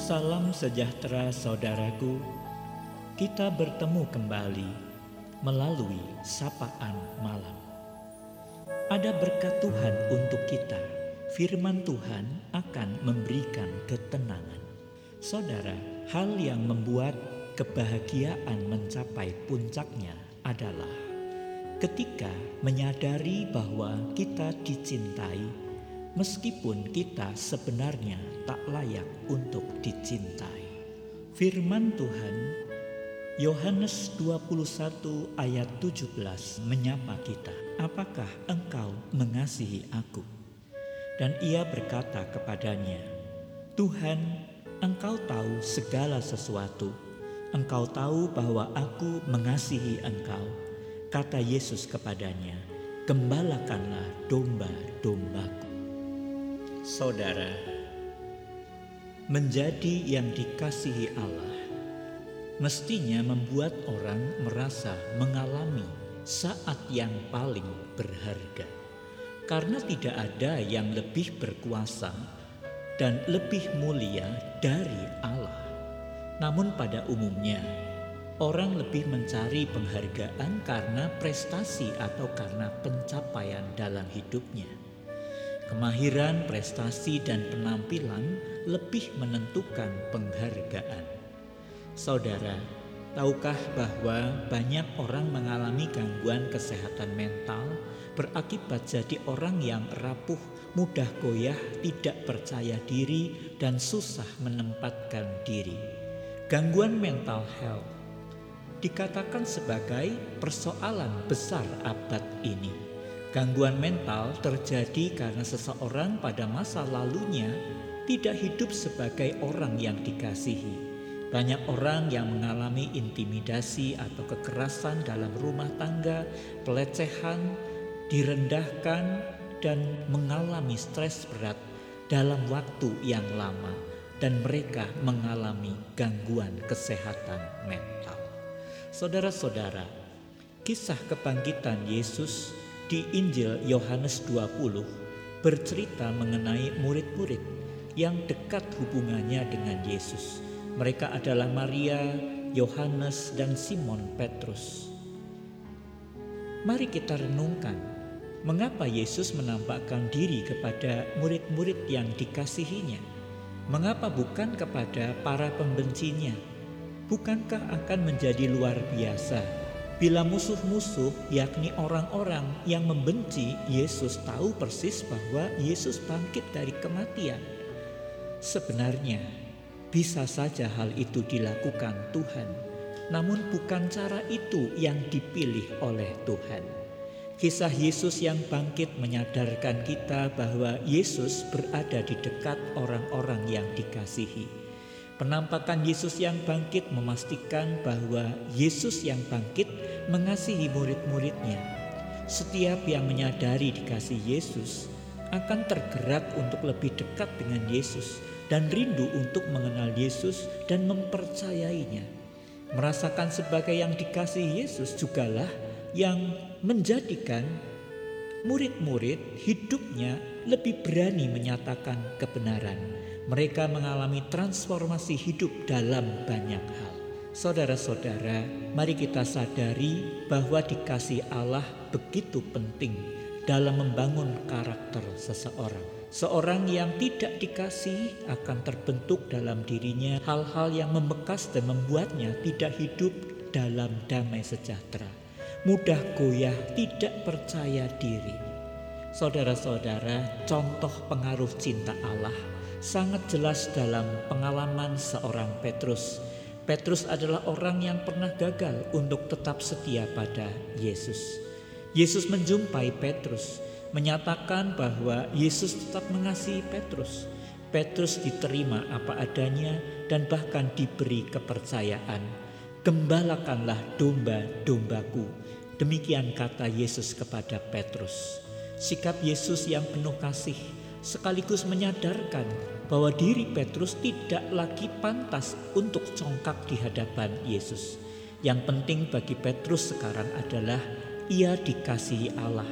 Salam sejahtera saudaraku. Kita bertemu kembali melalui sapaan malam. Ada berkat Tuhan untuk kita. Firman Tuhan akan memberikan ketenangan. Saudara, hal yang membuat kebahagiaan mencapai puncaknya adalah ketika menyadari bahwa kita dicintai meskipun kita sebenarnya tak layak untuk dicintai. Firman Tuhan Yohanes 21 ayat 17 menyapa kita, "Apakah engkau mengasihi aku?" Dan ia berkata kepadanya, "Tuhan, engkau tahu segala sesuatu. Engkau tahu bahwa aku mengasihi engkau." Kata Yesus kepadanya, "Gembalakanlah domba-dombaku." Saudara, menjadi yang dikasihi Allah mestinya membuat orang merasa mengalami saat yang paling berharga, karena tidak ada yang lebih berkuasa dan lebih mulia dari Allah. Namun, pada umumnya orang lebih mencari penghargaan karena prestasi atau karena pencapaian dalam hidupnya. Kemahiran, prestasi, dan penampilan lebih menentukan penghargaan. Saudara, tahukah bahwa banyak orang mengalami gangguan kesehatan mental berakibat jadi orang yang rapuh, mudah goyah, tidak percaya diri, dan susah menempatkan diri? Gangguan mental health dikatakan sebagai persoalan besar abad ini Gangguan mental terjadi karena seseorang pada masa lalunya tidak hidup sebagai orang yang dikasihi. Banyak orang yang mengalami intimidasi atau kekerasan dalam rumah tangga, pelecehan, direndahkan, dan mengalami stres berat dalam waktu yang lama, dan mereka mengalami gangguan kesehatan mental. Saudara-saudara, kisah kebangkitan Yesus di Injil Yohanes 20 bercerita mengenai murid-murid yang dekat hubungannya dengan Yesus. Mereka adalah Maria, Yohanes, dan Simon Petrus. Mari kita renungkan, mengapa Yesus menampakkan diri kepada murid-murid yang dikasihinya? Mengapa bukan kepada para pembencinya? Bukankah akan menjadi luar biasa Bila musuh-musuh, yakni orang-orang yang membenci Yesus, tahu persis bahwa Yesus bangkit dari kematian, sebenarnya bisa saja hal itu dilakukan Tuhan, namun bukan cara itu yang dipilih oleh Tuhan. Kisah Yesus yang bangkit menyadarkan kita bahwa Yesus berada di dekat orang-orang yang dikasihi. Penampakan Yesus yang bangkit memastikan bahwa Yesus yang bangkit mengasihi murid-muridnya. Setiap yang menyadari dikasih Yesus akan tergerak untuk lebih dekat dengan Yesus dan rindu untuk mengenal Yesus dan mempercayainya. Merasakan sebagai yang dikasih Yesus jugalah yang menjadikan murid-murid hidupnya lebih berani menyatakan kebenaran mereka mengalami transformasi hidup dalam banyak hal. Saudara-saudara, mari kita sadari bahwa dikasih Allah begitu penting dalam membangun karakter seseorang. Seorang yang tidak dikasih akan terbentuk dalam dirinya hal-hal yang membekas dan membuatnya tidak hidup dalam damai sejahtera. Mudah goyah, tidak percaya diri. Saudara-saudara, contoh pengaruh cinta Allah sangat jelas dalam pengalaman seorang Petrus. Petrus adalah orang yang pernah gagal untuk tetap setia pada Yesus. Yesus menjumpai Petrus, menyatakan bahwa Yesus tetap mengasihi Petrus. Petrus diterima apa adanya dan bahkan diberi kepercayaan. Gembalakanlah domba-dombaku. Demikian kata Yesus kepada Petrus. Sikap Yesus yang penuh kasih sekaligus menyadarkan bahwa diri Petrus tidak lagi pantas untuk congkak di hadapan Yesus. Yang penting bagi Petrus sekarang adalah ia dikasihi Allah.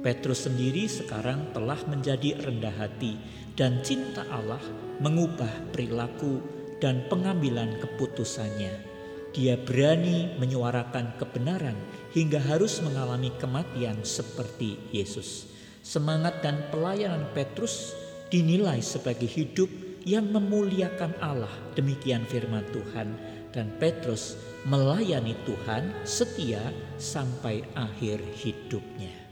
Petrus sendiri sekarang telah menjadi rendah hati dan cinta Allah mengubah perilaku dan pengambilan keputusannya. Dia berani menyuarakan kebenaran hingga harus mengalami kematian seperti Yesus. Semangat dan pelayanan Petrus dinilai sebagai hidup yang memuliakan Allah. Demikian firman Tuhan dan Petrus melayani Tuhan setia sampai akhir hidupnya.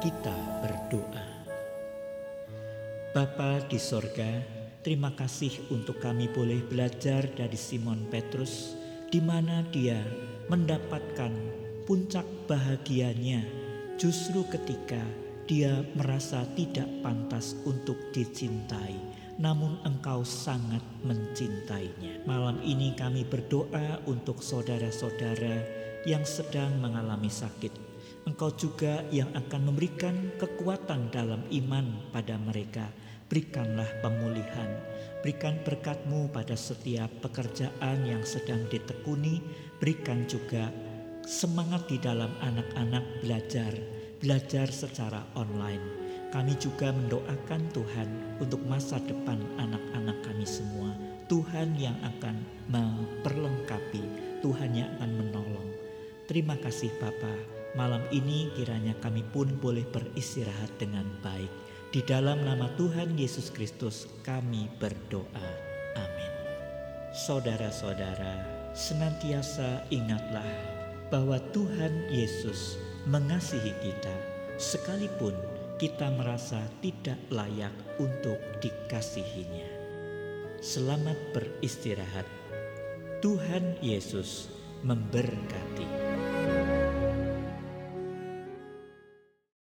Kita berdoa. Bapa di sorga, terima kasih untuk kami boleh belajar dari Simon Petrus, di mana dia mendapatkan puncak bahagianya justru ketika dia merasa tidak pantas untuk dicintai, namun engkau sangat mencintainya. Malam ini kami berdoa untuk saudara-saudara yang sedang mengalami sakit Engkau juga yang akan memberikan kekuatan dalam iman pada mereka. Berikanlah pemulihan, berikan berkatmu pada setiap pekerjaan yang sedang ditekuni, berikan juga semangat di dalam anak-anak belajar, belajar secara online. Kami juga mendoakan Tuhan untuk masa depan anak-anak kami semua. Tuhan yang akan memperlengkapi, Tuhan yang akan menolong. Terima kasih Bapak. Malam ini kiranya kami pun boleh beristirahat dengan baik. Di dalam nama Tuhan Yesus Kristus kami berdoa. Amin. Saudara-saudara, senantiasa ingatlah bahwa Tuhan Yesus mengasihi kita sekalipun kita merasa tidak layak untuk dikasihinya. Selamat beristirahat. Tuhan Yesus memberkati.